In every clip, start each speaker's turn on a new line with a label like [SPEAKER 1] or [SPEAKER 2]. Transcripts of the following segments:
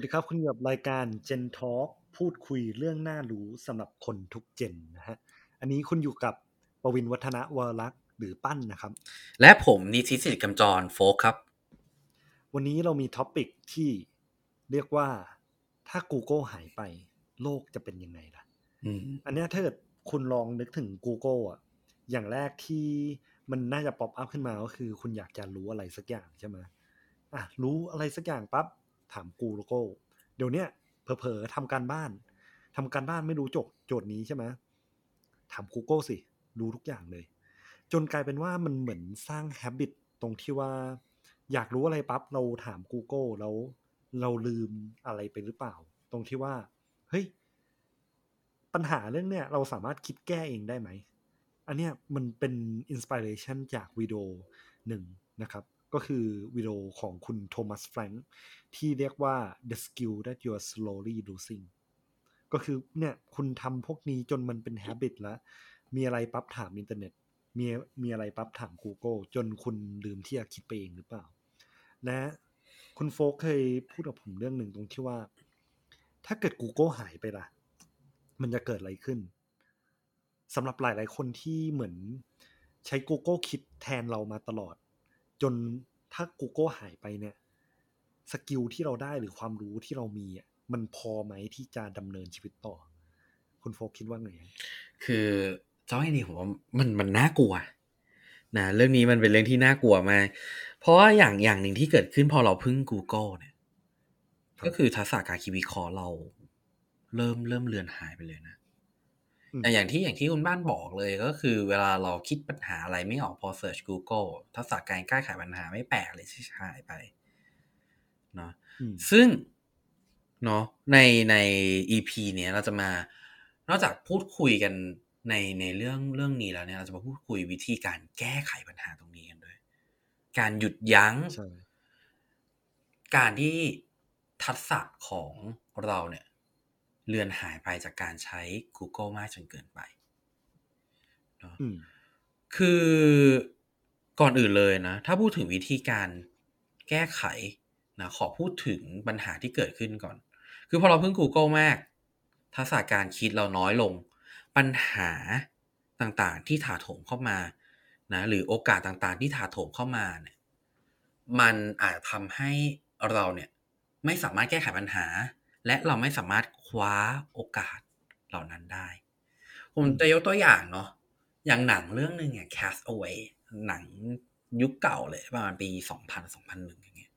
[SPEAKER 1] วัสดีครับ คุณอยู่กับรายการ Gen Talk พูดคุยเรื่องน่ารู้สำหรับคนทุก gen นะฮะ อันนี้คุณอยู่กับปวินวัฒนวรลักษ์หรือปั้นนะครับ
[SPEAKER 2] และผมนิติสิริกำจรโฟกครับ
[SPEAKER 1] วันนี้เรามี topic ที่เรียกว่าถ้า Google หายไปโลกจะเป็นยังไงล่ะ
[SPEAKER 2] อืม
[SPEAKER 1] อันเนี้ยถ้าเกิดคุณลองนึกถึง Google อะ อย่างแรกที่มันน่าจะ pop up ขึ้นมาก็คือ คุณอยากจะรู้อะไรสักอย่างใช่ไหมอะรู้อะไรสักอย่างปั๊บ ถาม Google เดี๋ยวเนี้ยเผลอๆทำการบ้านทำการบ้านไม่รู้โจทย์โจทย์นี้ใช่ไหมถาม Google สิรู้ทุกอย่างเลย จนกลายเป็นว่ามันเหมือนสร้าง habit ตรงที่ว่า อยากรู้อะไรปั๊บเราถาม Google แล้วเราลืมอะไรไปหรือเปล่า ตรงที่ว่า เฮ้ย ปัญหาเรื่องเนี้ยเราสามารถคิดแก้เองได้ไหม อันเนี้ยมันเป็นinspiration จากวิดีโอหนึ่งนะครับ ก็คือวิดีโอของคุณ Thomas Frank ที่เรียกว่า the skill that you're slowly losing ก็คือเนี่ยคุณทำพวกนี้จนมันเป็น habit แล้ว มีอะไรปั๊บถามอินเทอร์เน็ต มีมีอะไรปั๊บถาม Google จนคุณลืมที่จะคิดไปเองหรือเปล่า และคุณโฟกเคยพูดกับผมเรื่องหนึ่งตรงที่ว่า ถ้าเกิด Google หายไปล่ะ มันจะเกิดอะไรขึ้นสำหรับหลาย ๆ คนที่เหมือนใช้ Google คิดแทนเรามาตลอด จนถ้า Google หายไปเนี่ยสกิลที่เราได้หรือความรู้ที่เรามีอะมันพอไหมที่จะดำเนินชีวิตต่อ คุณโฟกคิดว่าไง
[SPEAKER 2] คือจะว่าไงดีผมว่ามันมันน่ากลัวนะเรื่องนี้มันเป็นเรื่องที่น่ากลัวมากเพราะว่าอย่างอย่างหนึ่งที่เกิดขึ้นพอเราพึ่ง Google เนี่ย
[SPEAKER 1] ครับ
[SPEAKER 2] ก็คือทักษะการคิดวิเคราะห์เรา เริ่มเริ่มเลือนหายไปเลยนะ
[SPEAKER 1] อืม
[SPEAKER 2] แต่อย่างที่อย่างที่คุณบ้านบอกเลยก็คือ เวลาเราคิดปัญหาอะไรไม่ออกพอ search Google ทักษะการแก้ไขปัญหาไม่แปลกเลยที่หายไปเนาะ
[SPEAKER 1] อืม
[SPEAKER 2] ซึ่งเนาะในใน EP เนี้ยเราจะมานอกจากพูดคุยกันในในเรื่องเรื่องนี้แล้วเนี่ยเราจะมาพูดคุยวิธีการแก้ไขปัญหาตรงนี้กันด้วย การหยุดยั้ง
[SPEAKER 1] ใช่
[SPEAKER 2] การที่ทักษะของเราเนี่ย เลือนหายไปจากการใช้ Google มากจนเกินไปเนาะ
[SPEAKER 1] อืม
[SPEAKER 2] คือก่อนอื่นเลยนะ ถ้าพูดถึงวิธีการแก้ไขนะขอพูดถึงปัญหาที่เกิดขึ้นก่อน คือพอเราเพิ่ง Google มาก ทักษะการคิดเราน้อยลง ปัญหาต่างๆ ที่ถาโถมเข้ามานะหรือโอกาสต่างๆ ที่ถาโถมเข้ามาเนี่ยมันอาจทำให้เราเนี่ยไม่สามารถแก้ไขปัญหา และเราไม่สามารถ คว้าโอกาสเหล่านั้นได้ ผมจะยกตัวอย่างเนาะอย่างหนังเรื่องหนึ่งเนี่ย Cast Away หนังยุคเก่าเลยประมาณปี2000 2001อย่างเงี้ย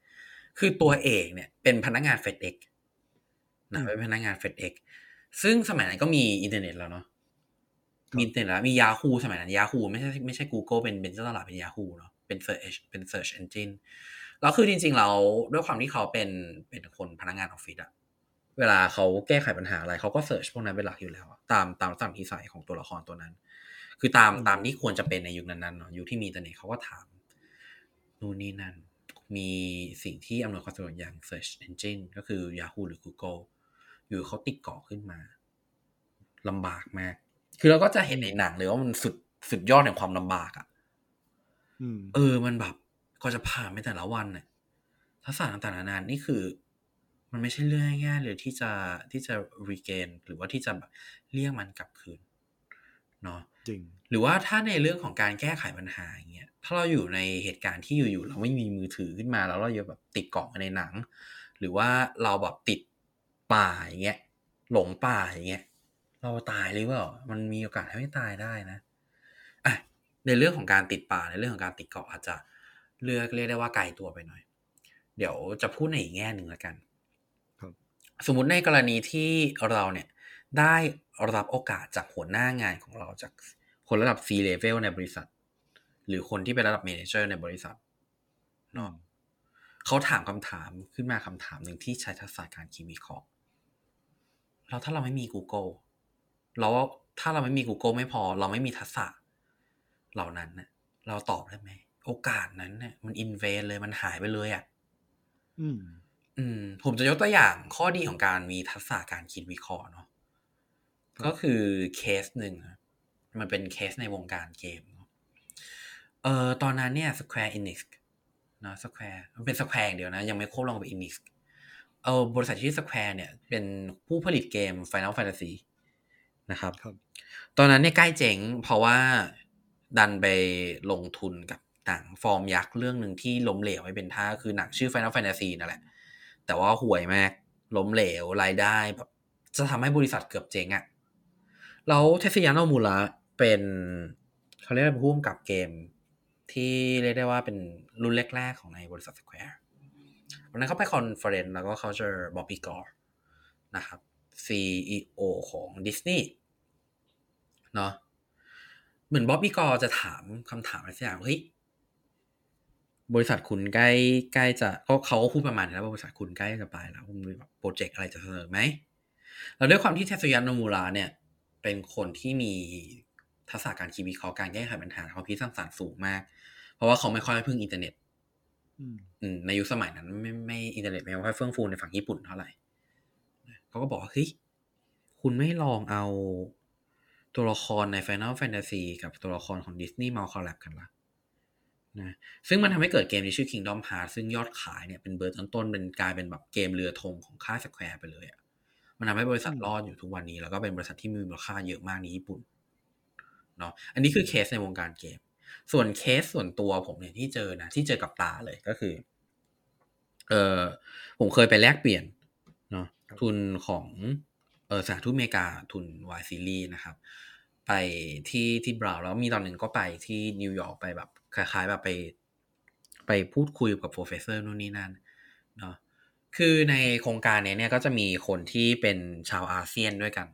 [SPEAKER 2] คือตัวเอกเนี่ยเป็นพนักงาน FedEx นะ
[SPEAKER 1] อืม
[SPEAKER 2] เป็นพนักงาน FedEx ซึ่งสมัยนั้นก็มีอินเทอร์เน็ตแล้วเนาะ
[SPEAKER 1] ครับ
[SPEAKER 2] มีอินเทอร์เน็ตแล้วมี Yahoo สมัยนั้น Yahoo ไม่ใช่ไม่ใช่ Google เป็นเป็นเจ้าตลาดเป็น Yahoo เนาะเป็น search เป็น search engine แล้วคือจริงๆเราด้วยความที่เขาเป็นเป็นคนพนักงานออฟฟิศอะ เวลาเขาแก้ไขปัญหาอะไรเขาก็ search พวกนั้นเป็นหลักอยู่แล้วอะตามตามตามนิสัยของตัวละครตัวนั้น คือตาม
[SPEAKER 1] อืม
[SPEAKER 2] ตามที่ควรจะเป็นในยุคนั้นๆเนาะยุคที่มีอินเทอร์เน็ตเขาก็ถามนู่นนี่นั่น มีสิ่งที่อำนวยความสะดวกอย่าง search engine ก็คือ Yahoo หรือ Google อยู่เขาติดเกาะขึ้นมาลำบากมาก คือเราก็จะเห็นในหนังเลยว่ามันสุดสุดยอดแห่งความลำบากอะ
[SPEAKER 1] อืม
[SPEAKER 2] เออมันแบบก็จะผ่านไปแต่ละวันเนี่ยทักษะต่างๆนานานี่คือ มันไม่ใช่เรื่องง่ายๆเลยที่จะที่จะ regain หรือว่าที่จะแบบเรียกมันกลับคืนเนาะ
[SPEAKER 1] จริง
[SPEAKER 2] หรือว่าถ้าในเรื่องของการแก้ไขปัญหาอย่างเงี้ยถ้าเราอยู่ในเหตุการณ์ที่อยู่ๆเราไม่มีมือถือขึ้นมาแล้วเราอยู่แบบติดเกาะมาในหนัง หรือว่าเราแบบติดป่าอย่างเงี้ยหลงป่าอย่างเงี้ยเราตายหรือเปล่ามันมีโอกาสให้ไม่ตายได้นะอะในเรื่องของการติดป่าในเรื่องของการติดเกาะอาจจะเลือกเรียกได้ว่าไกลตัวไปหน่อย เดี๋ยวจะพูดในอีกแง่หนึ่งแล้วกัน
[SPEAKER 1] ครับ
[SPEAKER 2] สมมุติในกรณีที่เราเนี่ยได้รับโอกาสจากหัวหน้างานของเราจากคนระดับ C level ในบริษัท หรือคนที่เป็นระดับ manager ในบริษัทนาะเขาถามคำถามขึ้นมาคำถามหนึ่งที่ใช้ทักษะการคิดวิเคราะห์แล้วถ้าเราไม่มี Google เราถ้าเราไม่มี Google ไม่พอ เราไม่มีทักษะ เหล่านั้นนะเราตอบได้ไหม โอกาสนั้นเนี่ยมันอินเวนเลยมันหายไปเลยอะ่ะ
[SPEAKER 1] อืม
[SPEAKER 2] อืม ผมจะยกตัวอย่างข้อดีของการมีทักษะการคิดวิเคราะห์เนาะ
[SPEAKER 1] ครับ
[SPEAKER 2] ก็คือเคสหนึ่งอะมันเป็นเคสในวงการเกมเนอะเอ่อตอนนั้นเนี่ย Square Enix นะ Square มันเป็น Square อย่างเดียวนะ ยังไม่ควบรองไป Enix เออบริษัทที่ Square เนี่ย เป็นผู้ผลิตเกม Final Fantasy นะครับ
[SPEAKER 1] ครับ
[SPEAKER 2] ตอนนั้นเนี่ยใกล้เจ๋ง เพราะว่าดันไปลงทุนกับหนังฟอร์มยักษ์เรื่องหนึ่งที่ล้มเหลวไม่เป็นท่าคือหนังชื่อ Final Fantasy นั่นแหละ แต่ว่าห่วยมาก ล้มเหลวรายได้แบบจะทำให้บริษัทเกือบเจ๊งอะ่ะแล้วเท็ตสึยะ โนมูระเป็นเขาเรียกว่าผู้กำกับเกม ที่เรียกได้ว่าเป็นรุ่นแรกๆของในบริษัท Square วันนั้นเขาไป conference แล้วก็เขาเจอบ็อบ ไอเกอร์นะครับ CEO ของดิสนีย์เนาะเหมือนบ็อบ ไอเกอร์จะถามคำถามอะไรสักอย่างเฮ้ย บริษัทคุณใกล้ใกล้จะก็เขาก็พูดประมาณนี้แล้วว่าบริษัทคุณใกล้จะไปแล้วคุณมีแบบโปรเจกต์อะไรจะเสนอไหมแล้วด้วยความที่เท็ตสึยะ โนมูระเนี่ย เป็นคนที่มีทักษะการคิดวิเคราะห์การแก้ไขปัญหาความคิดสร้างสรรค์สูงมาก เพราะว่าเขาไม่ค่อยพึ่งอินเทอร์เน็ต
[SPEAKER 1] อืม
[SPEAKER 2] อืมในยุคสมัยนั้นไม่ไม่อินเทอร์เน็ตไม่ค่อยเฟื่องฟูในฝั่งญี่ปุ่นเท่าไหร่เขาก็บอกว่าเฮ้ยคุณไม่ลองเอาตัวละครใน Final Fantasy กับตัวละครของดิสนีย์มา collab กันละ นะซึ่งมันทำให้เกิดเกมที่ชื่อ Kingdom Hearts ซึ่งยอดขายเนี่ยเป็นเบอร์ต้นๆเป็นกลายเป็นแบบเกมเรือธงของค่าย Square ไปเลยอะ่ะมันทำให้บริษัทรอดอยู่ทุกวันนี้ แล้วก็เป็นบริษัทที่มีมูลค่าเยอะมากในญี่ปุ่นเนาะอันนี้คือเคสในวงการเกม ส่วนเคสส่วนตัวผมเนี่ยที่เจอนะที่เจอกับตาเลยก็คือเออผมเคยไปแลกเปลี่ยนเนาะทุนของเออสถานทูตอเมริกาทุน YSEALI นะครับ ไปที่ที่ Brown แล้วมีตอนหนึ่งก็ไปที่นิวยอร์กไปแบบ คล้ายๆแบบไป ไปพูดคุยกับ professor นู่นนี่นั่นเนาะคือในโครงการเนี้ยเนี่ยก็จะมีคนที่เป็นชาวอาเซียนด้วยกัน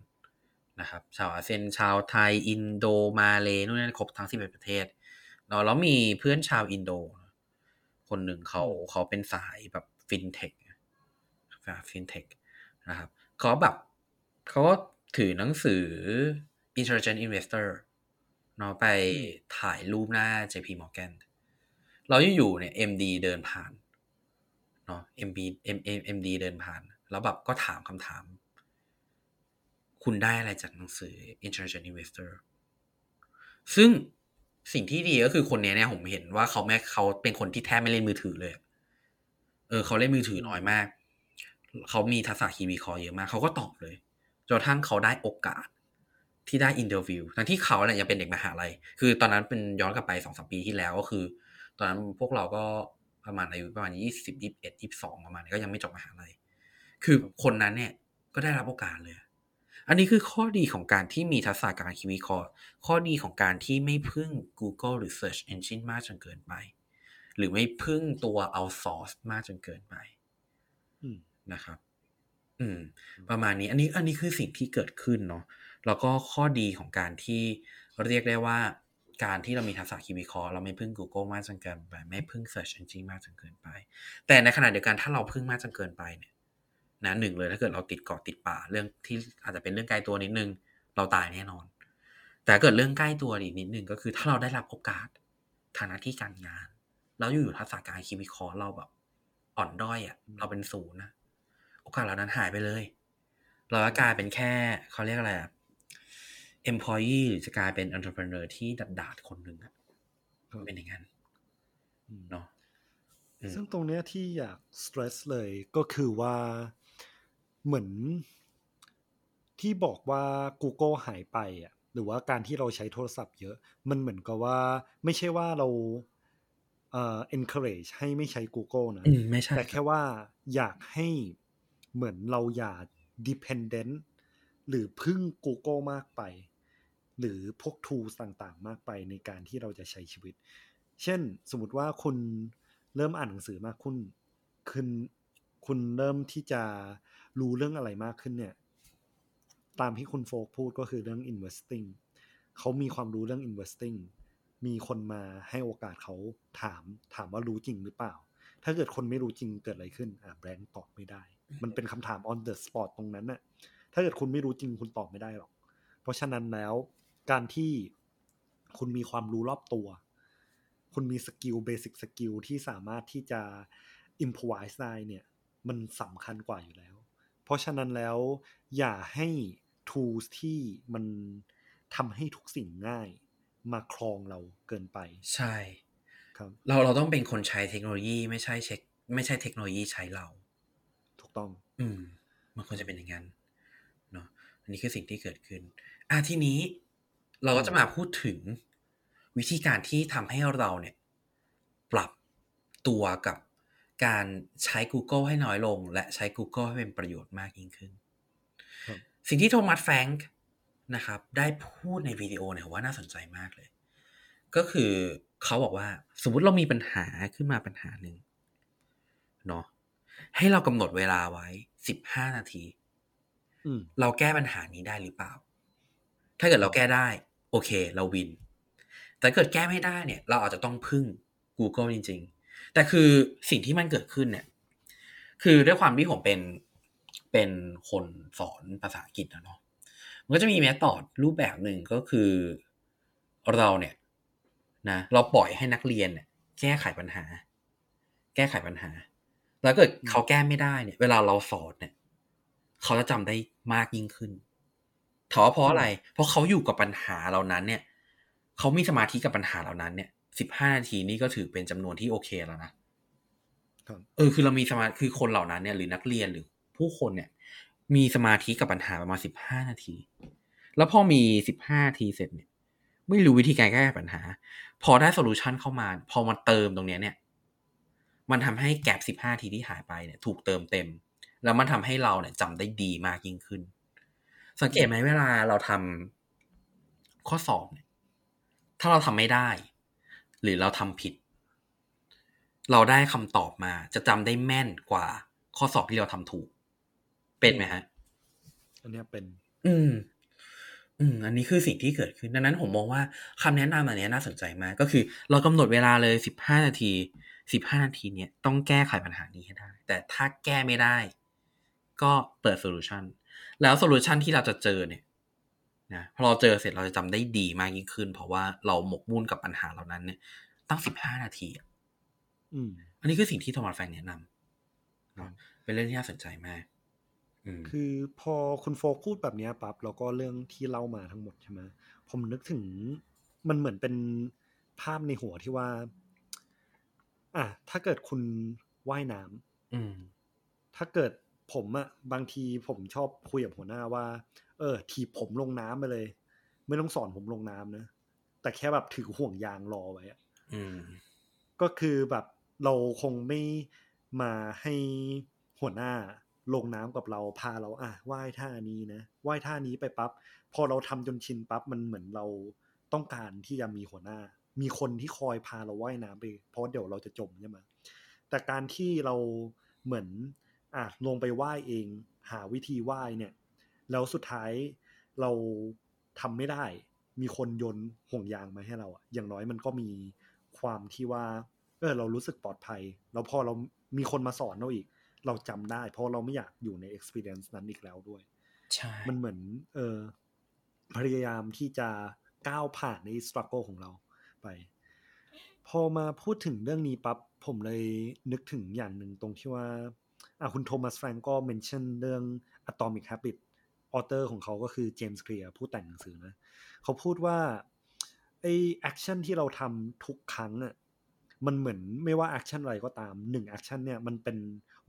[SPEAKER 2] นะครับ ชาวอาเซียน ชาวไทย อินโดมาเลนู่นนี่นั่นครบทั้งสิบเอ็ดประเทศเนาะแล้วมีเพื่อนชาวอินโด คนหนึ่งเขาเขาเป็นสายแบบ fintech fintech นะครับเขาแบบเขาก็ถือหนังสือ Intelligent Investor เนาะไปถ่ายรูปหน้า JP Morgan เราอยู่ๆเนี่ย MD เดินผ่านเนาะ MB M M MD เดินผ่าน แล้วแบบก็ถามคำถาม คุณได้อะไรจากหนังสือ Intelligent Investor ซึ่งสิ่งที่ดีก็คือคนนี้เนี่ยผมเห็นว่าเขาแม่เขาเป็นคนที่แทบไม่เล่นมือถือเลย เออเขาเล่นมือถือน้อยมาก เขามีทักษะคิดวิเคราะห์เยอะมาก เขาก็ตอบเลยจนกระทั่งเขาได้โอกาส ที่ได้ interview ทั้งที่เขาเนี่ยยังเป็นเด็กมหาลัย คือตอนนั้นเป็นย้อนกลับไปสองสามปีที่แล้วก็คือ ตอนนั้นพวกเราก็ประมาณอายุประมาณยี่สิบยี่สิบเอ็ดยี่สิบสองประมาณนี้ก็ยังไม่จบมหาลัย คือคนนั้นเนี่ยก็ได้รับโอกาสเลย อันนี้คือข้อดีของการที่มีทักษะการคิดวิเคราะห์ข้อดีของการที่ไม่พึ่ง Google หรือ Search Engine มากจนเกินไป หรือไม่พึ่งตัว outsource มากจนเกินไป
[SPEAKER 1] อืม
[SPEAKER 2] นะครับ อืม ประมาณนี้ อันนี้ อันนี้คือสิ่งที่เกิดขึ้นเนาะ แล้วก็ข้อดีของการที่เรียกได้ว่าการที่เรามีทักษะคิดวิเคราะห์เราไม่พึ่ง Google มากจนเกินไป ไม่พึ่ง Search Engine มากจนเกินไป แต่ในขณะเดียวกันถ้าเราพึ่งมากจนเกินไปเนี่ยนะหนึ่งเลยถ้าเกิดเราติดเกาะติดป่าเรื่องที่อาจจะเป็นเรื่องไกลตัวนิดนึง เราตายแน่นอน แต่เกิดเรื่องใกล้ตัวอีกนิดนึงก็คือถ้าเราได้รับโอกาสทางหน้าที่การงาน แล้วอยู่ๆทักษะการคิดวิเคราะห์เราแบบอ่อนด้อยอะ่ะเราเป็นศูนย์นะโอกาสเหล่านั้นหายไปเลย เราก็กลายเป็นแค่เขาเรียกอะไรอะ่ะ employee หรือจะกลายเป็น entrepreneur ที่ดัดดาดๆคนหนึ่งอะเป็นอย่างนั้น
[SPEAKER 1] อืม
[SPEAKER 2] เนาะอืม
[SPEAKER 1] ซึ่งตรงเนี้ยที่อยากสเตรสเลยก็คือว่าเหมือนที่บอกว่า Google หายไปอะหรือว่าการที่เราใช้โทรศัพท์เยอะ มันเหมือนกับว่า ไม่ใช่ว่าเราเอ่อ encourage ให้ไม่ใช้ Google นะ
[SPEAKER 2] อืมไม่ใช่
[SPEAKER 1] แต่แค่ว่าอยากให้เหมือนเราอย่า dependent หรือพึ่ง Google มากไป หรือพวก tools ต่างๆ มากไปในการที่เราจะใช้ชีวิต เช่นสมมติว่าคุณเริ่มอ่านหนังสือมากขึ้นคุณคุณเริ่มที่จะรู้เรื่องอะไรมากขึ้นเนี่ย ตามที่คุณโฟกพูดก็คือเรื่อง investing เขามีความรู้เรื่อง investing มีคนมาให้โอกาสเขาถามถามว่ารู้จริงหรือเปล่า ถ้าเกิดคนไม่รู้จริงเกิดอะไรขึ้น อ่า blank ตอบไม่ได้ มันเป็นคำถาม on the spot ตรงนั้นน่ะ ถ้าเกิดคุณไม่รู้จริงคุณตอบไม่ได้หรอก เพราะฉะนั้นแล้ว การที่คุณมีความรู้รอบตัว คุณมี skill basic skill ที่สามารถที่จะ improvise ได้เนี่ย มันสำคัญกว่าอยู่แล้ว เพราะฉะนั้นแล้วอย่าให้ tools ที่มันทำให้ทุกสิ่งง่าย มาครองเราเกินไป
[SPEAKER 2] ใช่
[SPEAKER 1] ครับ
[SPEAKER 2] เราเราต้องเป็นคนใช้เทคโนโลยีไม่ใช่เช็ค ไม่ใช่เทคโนโลยีใช้เรา
[SPEAKER 1] ถูกต้อง
[SPEAKER 2] อืม มันควรจะเป็นอย่างนั้นเนาะอันนี้คือสิ่งที่เกิดขึ้น อะทีนี้ เราก็จะมาพูดถึงวิธีการที่ทำให้เราเนี่ย ปรับตัวกับการใช้ Google ให้น้อยลง และใช้ Google ให้เป็นประโยชน์มากยิ่งขึ้น
[SPEAKER 1] ครับ
[SPEAKER 2] สิ่งที่โทมัสแฟรงค์นะครับ ได้พูดในวิดีโอเนี่ยผมว่าน่าสนใจมากเลย ก็คือเขาบอกว่าสมมุติเรามีปัญหาขึ้นมาปัญหาหนึ่งเนาะให้เรากำหนดเวลาไว้สิบห้านาที
[SPEAKER 1] อืม
[SPEAKER 2] เราแก้ปัญหานี้ได้หรือเปล่า ถ้าเกิดเราแก้ได้ โอเค เราวิน แต่เกิดแก้ไม่ได้เนี่ย เราอาจจะต้องพึ่ง Google จริง ๆ แต่คือสิ่งที่มันเกิดขึ้นเนี่ย คือด้วยความที่ผมเป็นเป็นคนสอนภาษาอังกฤษนะเนาะมันก็จะมีแมธอดรูปแบบหนึ่งก็คือเราเนี่ยนะเราปล่อยให้นักเรียนเนี่ยแก้ไขปัญหา แก้ไขปัญหา แล้วเกิดเขาแก้ไม่ได้เนี่ย เวลาเราสอนเนี่ย เขาจะจำได้มากยิ่งขึ้น ถามว่าเพราะอะไร เพราะเขาอยู่กับปัญหาเหล่านั้นเนี่ยเขามีสมาธิกับปัญหาเหล่านั้นเนี่ยสิบห้านาทีนี่ก็ถือเป็นจำนวนที่โอเคแล้วนะ
[SPEAKER 1] ครับ
[SPEAKER 2] เออคือเรามีสมาคือคนเหล่านั้นเนี่ยหรือนักเรียนหรือผู้คนเนี่ย มีสมาธิกับปัญหาประมาณสิบห้านาที แล้วพอมีสิบห้านาทีเสร็จเนี่ย ไม่รู้วิธีการแก้ปัญหา พอได้ solution เข้ามา พอมาเติมตรงเนี้ยเนี่ย มันทำให้ gap สิบห้าทีที่หายไปเนี่ย ถูกเติมเต็ม แล้วมันทำให้เราเนี่ยจำได้ดีมากยิ่งขึ้น สังเกตไหมเวลาเราทำข้อสอบเนี่ยถ้าเราทำไม่ได้ หรือเราทำผิด เราได้คำตอบมาจะจำได้แม่นกว่าข้อสอบที่เราทำถูก เป็นไหมฮะ
[SPEAKER 1] อันเนี้ยเป็น
[SPEAKER 2] อืม อืม อันนี้คือสิ่งที่เกิดขึ้น ดังนั้นผมมองว่าคำแนะนำอันเนี้ยน่าสนใจมาก ก็คือ เรากำหนดเวลาเลยสิบห้านาทีสิบห้านาทีเนี้ยต้องแก้ไขปัญหานี้ให้ได้ แต่ถ้าแก้ไม่ได้ ก็เปิด solution แล้ว solution ที่เราจะเจอเนี่ยนะพอเราเจอเสร็จเราจะจำได้ดีมากยิ่งขึ้น เพราะว่าเราหมกมุ่นกับปัญหาเหล่านั้นเนี่ยตั้งสิบห้านาทีอะ
[SPEAKER 1] อืม
[SPEAKER 2] อันนี้คือสิ่งที่โทมัสแฟรงค์แนะนำเนอะเป็นเรื่องที่น่าสนใจมากอืม
[SPEAKER 1] คือพอคุณโฟกพูดแบบเนี้ยปั๊บแล้วก็เรื่องที่เล่ามาทั้งหมดใช่ไหมผมนึกถึงมันเหมือนเป็นภาพในหัวที่ว่า อะถ้าเกิดคุณว่ายน้ำ
[SPEAKER 2] อืม
[SPEAKER 1] ถ้าเกิด ผมอะบางทีผมชอบคุยกับหัวหน้าว่า เออ ทีบผมลงน้ำไปเลย ไม่ต้องสอนผมลงน้ำนะ แต่แค่แบบถือห่วงยางรอไว้อะ
[SPEAKER 2] อืม
[SPEAKER 1] ก็คือแบบเราคงไม่มาให้หัวหน้าลงน้ำกับเราพาเรา อะว่ายท่านี้นะว่ายท่านี้ไปปั๊บพอเราทำจนชินปั๊บมันเหมือนเราต้องการที่จะมีหัวหน้า มีคนที่คอยพาเราว่ายน้ำไป เพราะเดี๋ยวเราจะจมใช่ไหมแต่การที่เราเหมือน อะลงไปว่ายเอง หาวิธีว่ายเนี่ย แล้วสุดท้ายเราทำไม่ได้ มีคนโยนห่วงยางมาให้เราอะอย่างน้อยมันก็มีความที่ว่า เออเรารู้สึกปลอดภัย แล้วพอเรามีคนมาสอนเราอีก เราจำได้ เพราะเราไม่อยากอยู่ใน experience นั้นอีกแล้วด้วย
[SPEAKER 2] ใช่
[SPEAKER 1] มันเหมือน เออพยายามที่จะก้าวผ่านใน struggle ของเราไป พอมาพูดถึงเรื่องนี้ปั๊บผมเลยนึกถึงอย่างหนึ่งตรงที่ว่าอะ คุณโทมัสแฟรงก์ก็ mention เรื่อง Atomic Habit author ของเขาก็คือเจมส์เคลียร์ผู้แต่งหนังสือนะ เขาพูดว่าไอ action ที่เราทำทุกครั้งอะมันเหมือนไม่ว่า action อะไรก็ตามหนึ่ง action เนี่ยมันเป็น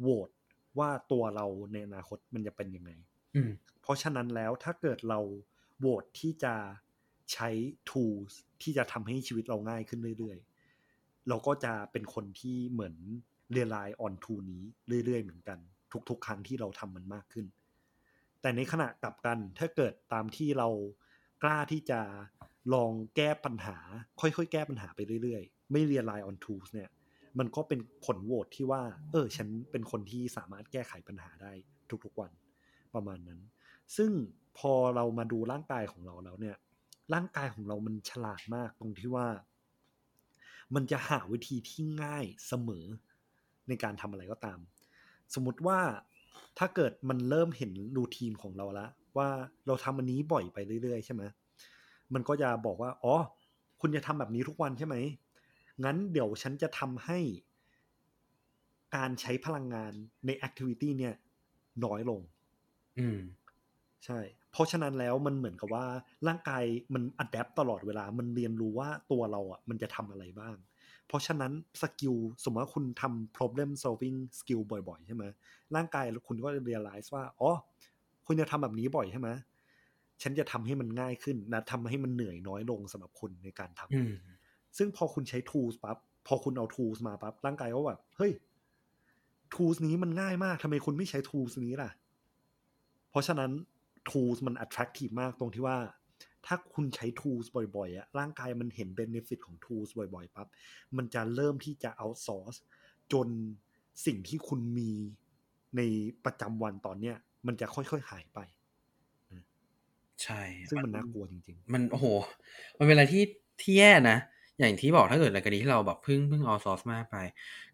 [SPEAKER 1] โหวตว่าตัวเราในอนาคตมันจะเป็นยังไง
[SPEAKER 2] อืม
[SPEAKER 1] เพราะฉะนั้นแล้วถ้าเกิดเราโหวตที่จะใช้ tools ที่จะทำให้ชีวิตเราง่ายขึ้นเรื่อยๆ เราก็จะเป็นคนที่เหมือน rely on tool นี้เรื่อยๆ เหมือนกัน ทุก ๆ ครั้งที่เราทำมันมากขึ้น แต่ในขณะกลับกันถ้าเกิดตามที่เรากล้าที่จะลองแก้ปัญหา ค่อยๆ แก้ปัญหาไปเรื่อยๆ ไม่ rely on tools เนี่ยมันก็เป็นผลโหวตที่ว่า เออ ฉันเป็นคนที่สามารถแก้ไขปัญหาได้ทุกๆวันประมาณนั้น ซึ่งพอเรามาดูร่างกายของเราแล้วเนี่ย ร่างกายของเรามันฉลาดมากตรงที่ว่า มันจะหาวิธีที่ง่ายเสมอ ในการทำอะไรก็ตาม สมมติว่าถ้าเกิดมันเริ่มเห็นรูทีนของเราแล้วว่าเราทำอันนี้บ่อยไปเรื่อยๆ ใช่ไหมมันก็จะบอกว่า อ๋อ คุณจะทำแบบนี้ทุกวันใช่ไหม งั้นเดี๋ยวฉันจะทำให้การใช้พลังงานใน activity เนี่ย น้อยลง
[SPEAKER 2] อืม
[SPEAKER 1] ใช่ เพราะฉะนั้นแล้วมันเหมือนกับว่าร่างกายมัน adapt ตลอดเวลา มันเรียนรู้ว่าตัวเราอะมันจะทำอะไรบ้างพ เพราะฉะนั้น skill สมมติว่าคุณทำ problem solving skill บ่อยๆ ใช่ไหมร่างกายคุณก็จะ realize ว่า อ๋อ คุณจะทำแบบนี้บ่อยใช่ไหมฉันจะทำให้มันง่ายขึ้นนะทำให้มันเหนื่อยน้อยลงสำหรับคุณในการทำซึ่งพอคุณใช้ tools ปั๊บ พอคุณเอา tools มาปั๊บ ร่างกายก็แบบ เฮ้ย tools นี้มันง่ายมากทำไมคุณไม่ใช้ tools นี้ล่ะ เพราะฉะนั้น tools มัน attractive มากตรงที่ว่า ถ้าคุณใช้ tools บ่อยๆอะร่างกายมันเห็น benefit ของ tools บ่อยๆปั๊บมันจะเริ่มที่จะ outsource จนสิ่งที่คุณมีในประจำวันตอนเนี้ยมันจะค่อยๆหายไป
[SPEAKER 2] ใช่
[SPEAKER 1] ซึ่งมันน่ากลัวจริง
[SPEAKER 2] ๆ มันโอ้โห มันเป็นอะไรที่ที่แย่นะ อย่างที่บอกถ้าเกิดในกรณีที่เราแบบพึ่งพึ่งออซอสมากไป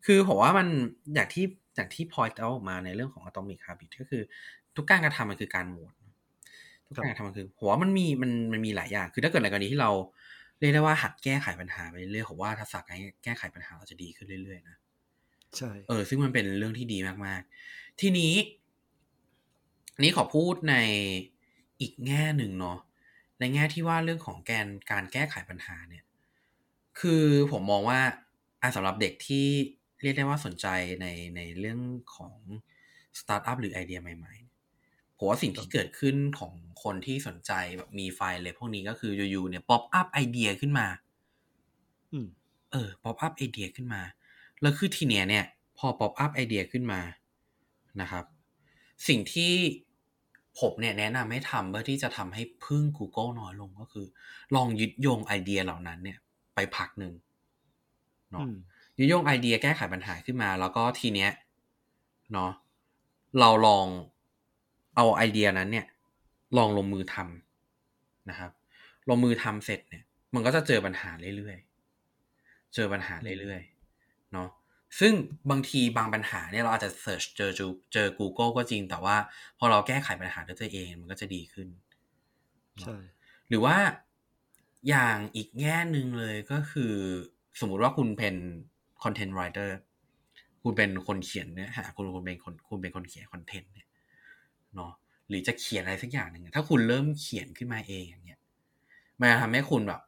[SPEAKER 2] คือผมว่ามันอย่างที่อย่างที่พอยต์เอาออกมาในเรื่องของ atomic habit ก็คือ ทุกการกระทำมันคือการโหวต ทุกการกระทำมันคือผมว่ามันมีมันมันมีหลายอย่าง คือถ้าเกิดในกรณีที่เราเรียกได้ว่าหัดแก้ไขปัญหาไปเรื่อยๆผมว่าทักษะการแก้ไขปัญหาเราจะดีขึ้นเรื่อยๆนะ
[SPEAKER 1] ใช่
[SPEAKER 2] เออ ซึ่งมันเป็นเรื่องที่ดีมากๆ ทีนี้นี้ขอพูดในอีกแง่หนึ่งเนาะในแง่ที่ว่าเรื่องของแกนการแก้ไขปัญหาเนี่ย คือผมมองว่าอะสำหรับเด็กที่เรียกได้ว่าสนใจในในเรื่องของสตาร์ทอัพหรือไอเดียใหม่ ๆ ผมว่าสิ่งที่เกิดขึ้นของคนที่สนใจแบบมีไฟเลยพวกนี้ก็คืออยู่ๆเนี่ย pop up ไอเดียขึ้นมา
[SPEAKER 1] อืม
[SPEAKER 2] เออ pop up ไอเดียขึ้นมา แล้วคือทีเนี้ยเนี่ย พอ pop up ไอเดียขึ้นมานะครับ สิ่งที่ผมเนี่ยแนะนำให้ทำเพื่อที่จะทำให้พึ่ง Google น้อยลงก็คือ ลองยึดโยงไอเดียเหล่านั้นเนี่ย ไปพักหนึ่งเนาะยึดโยงไอเดียแก้ไขปัญหาขึ้นมา แล้วก็ทีเนี้ยเนาะเราลอง เอาไอเดียนั้นเนี่ย ลองลงมือทำนะครับ ลงมือทำเสร็จเนี่ย มันก็จะเจอปัญหาเรื่อยๆ เจอปัญหาเรื่อยๆ เนาะซึ่งบางทีบางปัญหาเนี่ยเราอาจจะเสิร์ชเจอเจอ Google ก็จริง แต่ว่าพอเราแก้ไขปัญหาด้วยตัวเองมันก็จะดีขึ้น
[SPEAKER 1] ใช่
[SPEAKER 2] หรือว่าอย่างอีกแง่หนึ่งเลยก็คือสมมุติว่าคุณเป็น content writer คุณเป็นคนเขียนเนื้อหาคุณคุณเป็นคนคุณเป็นคนเขียนคอนเทนต์เนี่ย เนาะหรือจะเขียนอะไรสักอย่างหนึ่งถ้าคุณเริ่มเขียนขึ้นมาเองอย่างเงี้ยมันจะทำให้คุณแบบ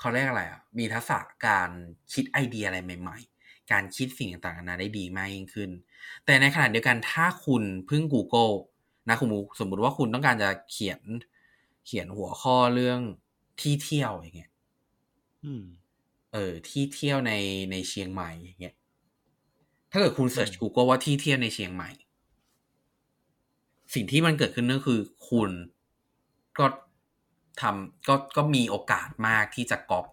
[SPEAKER 2] เขาเรียกอะไรอะมีทักษะการคิดไอเดียอะไรใหม่ ๆ การคิดสิ่งต่างๆนานาได้ดีมากยิ่งขึ้น แต่ในขณะเดียวกันถ้าคุณพึ่ง Google นะคุณสมมุติว่าคุณต้องการจะเขียนเขียนหัวข้อเรื่องที่เที่ยวอย่างเงี้ย
[SPEAKER 1] อืม
[SPEAKER 2] เออ ที่เที่ยวในในเชียงใหม่อย่างเงี้ยถ้าเกิดคุณเสิร์ช Google ว่าที่เที่ยวในเชียงใหม่ สิ่งที่มันเกิดขึ้นก็คือคุณก็ทำก็ก็มีโอกาสมากที่จะก๊อป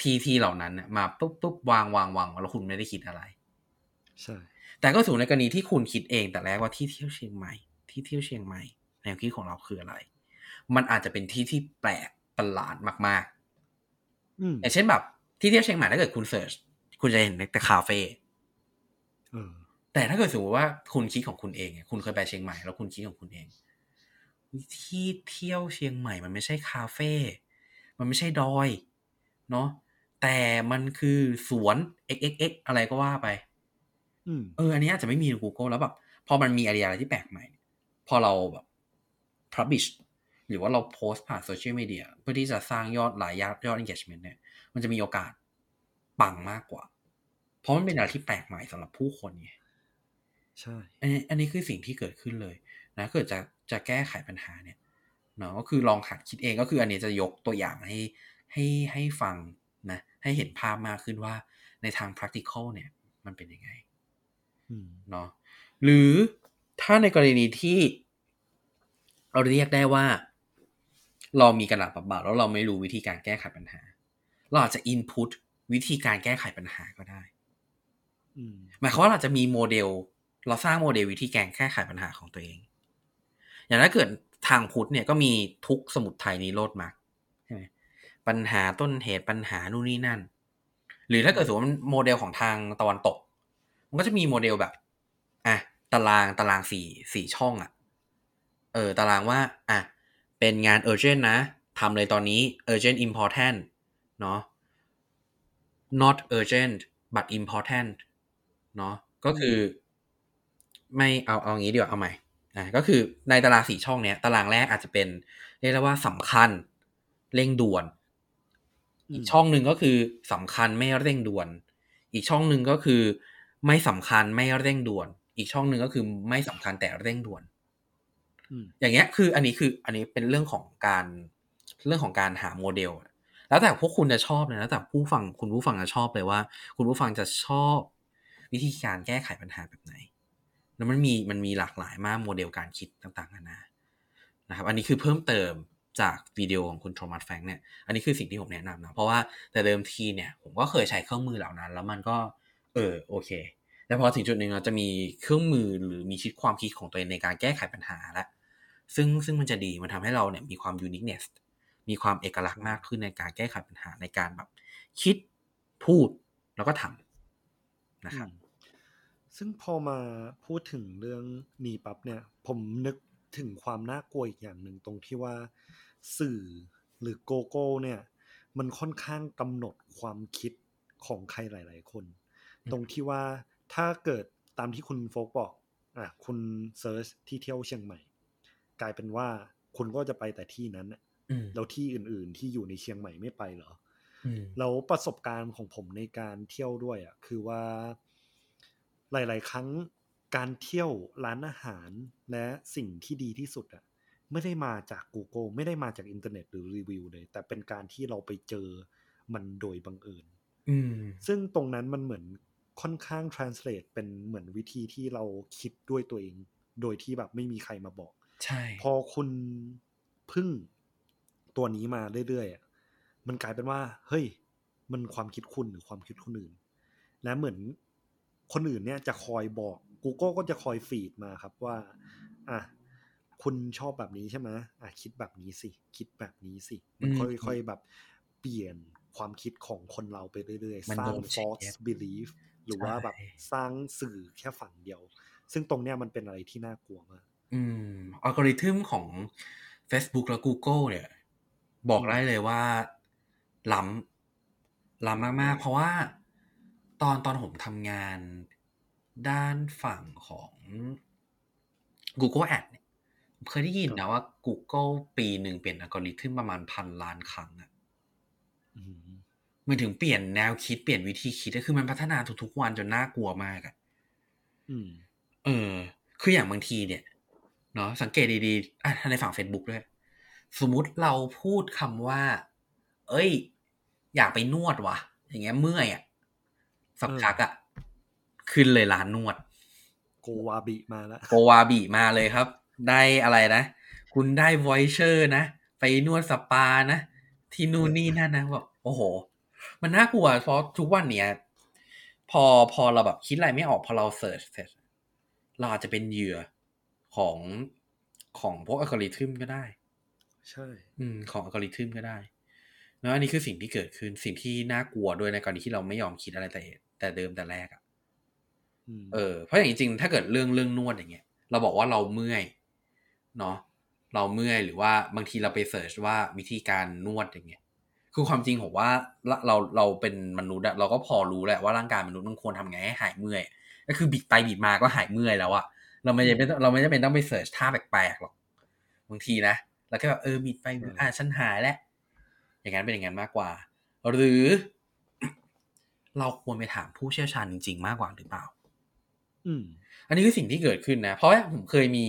[SPEAKER 2] ที่ที่เหล่านั้นน่ะมาปุ๊บปุ๊บวางวางวางแล้วคุณไม่ได้คิดอะไร
[SPEAKER 1] ใช่
[SPEAKER 2] แต่ก็สูงในกรณีที่คุณคิดเองแต่แรกว่าที่เที่ยวเชียงใหม่ ที่เที่ยวเชียงใหม่แนวคิดของเราคืออะไร มันอาจจะเป็นที่ที่แปลกประหลาดมาก
[SPEAKER 1] อืม
[SPEAKER 2] ๆอย่างเช่นแบบที่เที่ยวเชียงใหม่ถ้าเกิดคุณเสิร์ชคุณจะเห็นแต่คาเฟ่
[SPEAKER 1] เออ
[SPEAKER 2] แต่ถ้าเกิดสมมติว่าคุณคิดของคุณเองอะคุณเคยไปเชียงใหม่แล้วคุณคิดของคุณเอง ที่เที่ยวเชียงใหม่มันไม่ใช่คาเฟ่มันไม่ใช่ดอยเนาะแต่มันคือสวน xxx อะไรก็ว่าไป
[SPEAKER 1] อืม
[SPEAKER 2] เอออันนี้อาจจะไม่มีใน Google แล้วแบบพอมันมีไอเดียอะไรที่แปลกใหม่ พอเราแบบ publish หรือว่าเราโพสต์ผ่านโซเชียลมีเดียเพื่อที่จะสร้างยอดหลายยอดยอด engagement เนี่ย มันจะมีโอกาสปังมากกว่า เพราะมันเป็นอะไรที่แปลกใหม่สำหรับผู้คนไง
[SPEAKER 1] ใช่
[SPEAKER 2] อันนี้อันนี้คือสิ่งที่เกิดขึ้นเลยนะเกิดจะจะแก้ไขปัญหาเนี่ยเนาะก็คือลองหัดคิดเองก็คืออันนี้จะยกตัวอย่างให้ให้ให้ฟังนะให้เห็นภาพมากขึ้นว่าในทาง practical เนี่ยมันเป็นยังไง
[SPEAKER 1] อืม
[SPEAKER 2] เนาะหรือถ้าในกรณีที่เราเรียกได้ว่า เรามีกระดาษเปล่าๆแล้วเราไม่รู้วิธีการแก้ไขปัญหา เราอาจจะ input วิธีการแก้ไขปัญหาก็ได้
[SPEAKER 1] อืม
[SPEAKER 2] หมายความว่าเราจะมีโมเดล เราสร้างโมเดลวิธีการแก้ไขปัญหาของตัวเอง อย่างถ้าเกิดทางพุทธเนี่ยก็มีทุกข์สมุทัยนิโรธมรรคใช่ไหมปัญหาต้นเหตุปัญหานู่นนี่นั่น หรือถ้าเกิดสมมติโมเดลของทางตะวันตก มันก็จะมีโมเดลแบบอะตารางตารางสี่สี่ช่องอะ่ะ เออตารางว่าอะเป็นงาน urgent นะทำเลยตอนนี้ urgent important เนาะ not urgent but important เนาะก็คือ ไม่เอาเอางี้ดีกว่าเอาใหม่อะก็คือในตารางสี่ช่องเนี้ยตารางแรกอาจจะเป็นเรียกได้ว่าสำคัญเร่งด่วน อีกช่องหนึ่งก็คือสำคัญไม่เร่งด่วน อีกช่องหนึ่งก็คือ ไม่สำคัญไม่เร่งด่วน อีกช่องหนึ่งก็คือไม่สำคัญแต่เร่งด่วน
[SPEAKER 1] อืม
[SPEAKER 2] อย่างเงี้ยคืออันนี้คืออันนี้เป็นเรื่องของการเรื่องของการหาโมเดล แล้วแต่พวกคุณจะชอบเลยแล้วแต่ผู้ฟังคุณผู้ฟังจะชอบเลยว่า คุณผู้ฟังจะชอบวิธีการแก้ไขปัญหาแบบไหน แล้วมันมีมันมีหลากหลายมากโมเดลการคิดต่างๆนานานะครับ อันนี้คือเพิ่มเติมจากวิดีโอของคุณโทมัสแฟงเนี่ย อันนี้คือสิ่งที่ผมแนะนำนะ เพราะว่าแต่เดิมทีเนี่ยผมก็เคยใช้เครื่องมือเหล่านั้น แล้วมันก็ เออโอเคแต่พอถึงจุดหนึ่งเราจะมีเครื่องมือหรือมีคิดความคิดของตัวเองในการแก้ไขปัญหาล้วซึ่งซึ่งมันจะดี มันทำให้เราเนี่ยมีความ uniqueness มีความเอกลักษณ์มากขึ้นในการแก้ไขปัญหาในการแบบคิดพูดแล้วก็ทำนะครับ
[SPEAKER 1] ซึ่งพอมาพูดถึงเรื่องนี้ปั๊บเนี่ย ผมนึกถึงความน่ากลัวอีกอย่างหนึ่งตรงที่ว่า สื่อหรือโกโก้เนี่ย มันค่อนข้างกำหนดความคิดของใครหลาย ๆ คน
[SPEAKER 2] อืม
[SPEAKER 1] ตรงที่ว่าถ้าเกิดตามที่คุณโฟกบอกอะคุณ search ที่เที่ยวเชียงใหม่ กลายเป็นว่าคุณก็จะไปแต่ที่นั้นน่ะ
[SPEAKER 2] อืม
[SPEAKER 1] แล้วที่อื่น ๆ ที่อยู่ในเชียงใหม่ไม่ไปเหรอ
[SPEAKER 2] อืม
[SPEAKER 1] แล้วประสบการณ์ของผมในการเที่ยวด้วยอะคือว่า หลาย ๆ ครั้งการเที่ยวร้านอาหารและสิ่งที่ดีที่สุดอะไม่ได้มาจาก Google ไม่ได้มาจากอินเทอร์เน็ตหรือรีวิวเลย แต่เป็นการที่เราไปเจอมันโดยบังเอิญ
[SPEAKER 2] อืม
[SPEAKER 1] ซึ่งตรงนั้นมันเหมือนค่อนข้าง translate เป็นเหมือนวิธีที่เราคิดด้วยตัวเอง โดยที่แบบไม่มีใครมาบอก
[SPEAKER 2] ใช่
[SPEAKER 1] พอคุณพึ่งตัวนี้มาเรื่อยๆอะมันกลายเป็นว่า เฮ้ย มันความคิดคุณหรือความคิดคนอื่น และเหมือน คนอื่นเนี่ยจะคอยบอก Google ก็จะคอยฟีดมาครับว่าอะคุณชอบแบบนี้ใช่ไหมอะคิดแบบนี้สิ คิดแบบนี้สิ มัน
[SPEAKER 2] อืม
[SPEAKER 1] ค่อยๆแบบเปลี่ยนความคิดของคนเราไปเรื่อย
[SPEAKER 2] มัน
[SPEAKER 1] ๆสร้าง
[SPEAKER 2] โดน
[SPEAKER 1] false
[SPEAKER 2] shape
[SPEAKER 1] belief หรือว่าแบบ
[SPEAKER 2] ใช่
[SPEAKER 1] สร้างสื่อแค่ฝั่งเดียว ซึ่งตรงเนี้ยมันเป็นอะไรที่น่ากลัวมาก
[SPEAKER 2] อืม อัลกอริทึมของ Facebook และ Google เนี่ย บอกได้เลยว่าล้ำล้ำมากๆ เพราะว่า ตอนตอนผมทำงานด้านฝั่งของ Google Ad เนี่ยผมเคยได้ยินนะว่า Google ปีหนึ่งเปลี่ยนอัลกอริทึมประมาณพันล้านครั้งอะ
[SPEAKER 1] อืม
[SPEAKER 2] มันถึงเปลี่ยนแนวคิดเปลี่ยนวิธีคิดก็คือมันพัฒนาทุกๆวันจนน่ากลัวมากอะ
[SPEAKER 1] อืม
[SPEAKER 2] เออ คืออย่างบางทีเนี่ยเนาะสังเกตดีๆอะในฝั่ง Facebook ด้วย สมมุติเราพูดคำว่า เอ้ย อยากไปนวดว่ะอย่างเงี้ยเมื่อยอะ สักพักอะขึ้นเลยร้านนวด
[SPEAKER 1] โกวาบิมาแล้ว
[SPEAKER 2] โกวาบีมาเลยครับ ได้อะไรนะ คุณได้ voucher นะ ไปนวดสปานะ ที่นู่นนี่นั่นนะแบบโอ้โห มันน่ากลัวเพราะทุกวันเนี้ยพอพอเราแบบคิดอะไรไม่ออกพอเรา search เสร็จเราอาจจะเป็นเหยื่อของของพวกอัลกอริทึมก็ได้
[SPEAKER 1] ใช่
[SPEAKER 2] อืม ของอัลกอริทึมก็ได้แล้วอันนี้คือสิ่งที่เกิดขึ้นสิ่งที่น่ากลัวด้วยในกรณีที่เราไม่ยอมคิดอะไรแต่ แต่เดิมแต่แรกอะ
[SPEAKER 1] อืม
[SPEAKER 2] เออเพราะอย่างจริงๆถ้าเกิดเรื่องเรื่องนวดอย่างเงี้ยเราบอกว่าเราเมื่อยเนาะเราเมื่อยหรือว่าบางทีเราไปเสิร์ชว่าวิธีการนวดอย่างเงี้ยคือความจริงผมว่าเราเราเราเป็นมนุษย์อะเราก็พอรู้แหละว่าร่างกายมนุษย์มันควรทำไงให้หายเมื่อยก็คือบิดไปบิดมาก็หายเมื่อยแล้วอะเราไม่จำเป็นเราไม่จำเป็นต้องไปเสิร์ชท่าแปลกๆหรอกบางทีนะแล้วก็แบบเออบิดไปบิดอะฉันหายแล้วอย่างนั้นเป็นอย่างนั้นมากกว่า หรือ เราควรไปถามผู้เชี่ยวชาญจริง ๆ มากกว่าหรือเปล่า
[SPEAKER 1] อืม
[SPEAKER 2] อันนี้คือสิ่งที่เกิดขึ้นนะ เพราะว่าผมเคยมี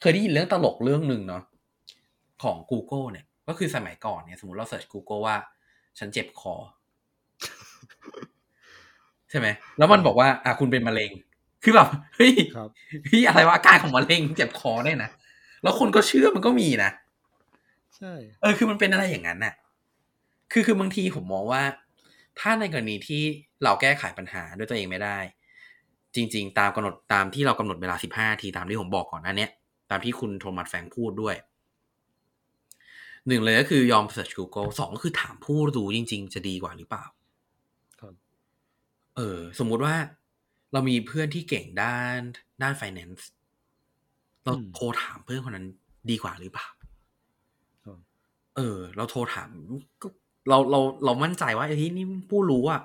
[SPEAKER 2] เคยได้ยินเรื่องตลกเรื่องหนึ่งเนาะของ Google เนี่ย ก็คือสมัยก่อนเนี่ยสมมติเราเสิร์ช Google ว่า ฉันเจ็บคอ ใช่ไหม แล้วมันบอกว่า อะคุณเป็นมะเร็ง คือแบบเฮ้ย
[SPEAKER 1] ครับ
[SPEAKER 2] เฮ้ยอะไรวะอาการของมะเร็งเจ็บคอได้นะแล้วคนก็เชื่อมันก็มีนะ
[SPEAKER 1] ใช่
[SPEAKER 2] เออคือมันเป็นอะไรอย่างนั้นน่ะ คือคือบางทีผมมองว่า ถ้าในกรณีที่เราแก้ไขปัญหาด้วยตัวเองไม่ได้ จริง ๆ ตามกำหนดตามที่เรากำหนดเวลาสิบห้าทีตามที่ผมบอกก่อนหน้าเนี้ยตามที่คุณโทมัสแฟรงค์พูดด้วยหนึ่งเลยก็คือยอม search Google สองก็คือถามผู้รู้จริง ๆ จะดีกว่าหรือเปล่า
[SPEAKER 1] ครับ
[SPEAKER 2] เออ สมมุติว่าเรามีเพื่อนที่เก่งด้านด้าน finance เรา
[SPEAKER 1] อืม
[SPEAKER 2] โทรถามเพื่อนคนนั้นดีกว่าหรือเปล่า
[SPEAKER 1] ครับ
[SPEAKER 2] เออ เราโทรถามก็ เราเราเรามั่นใจว่าไอ้ที่นี่ผู้รู้อะ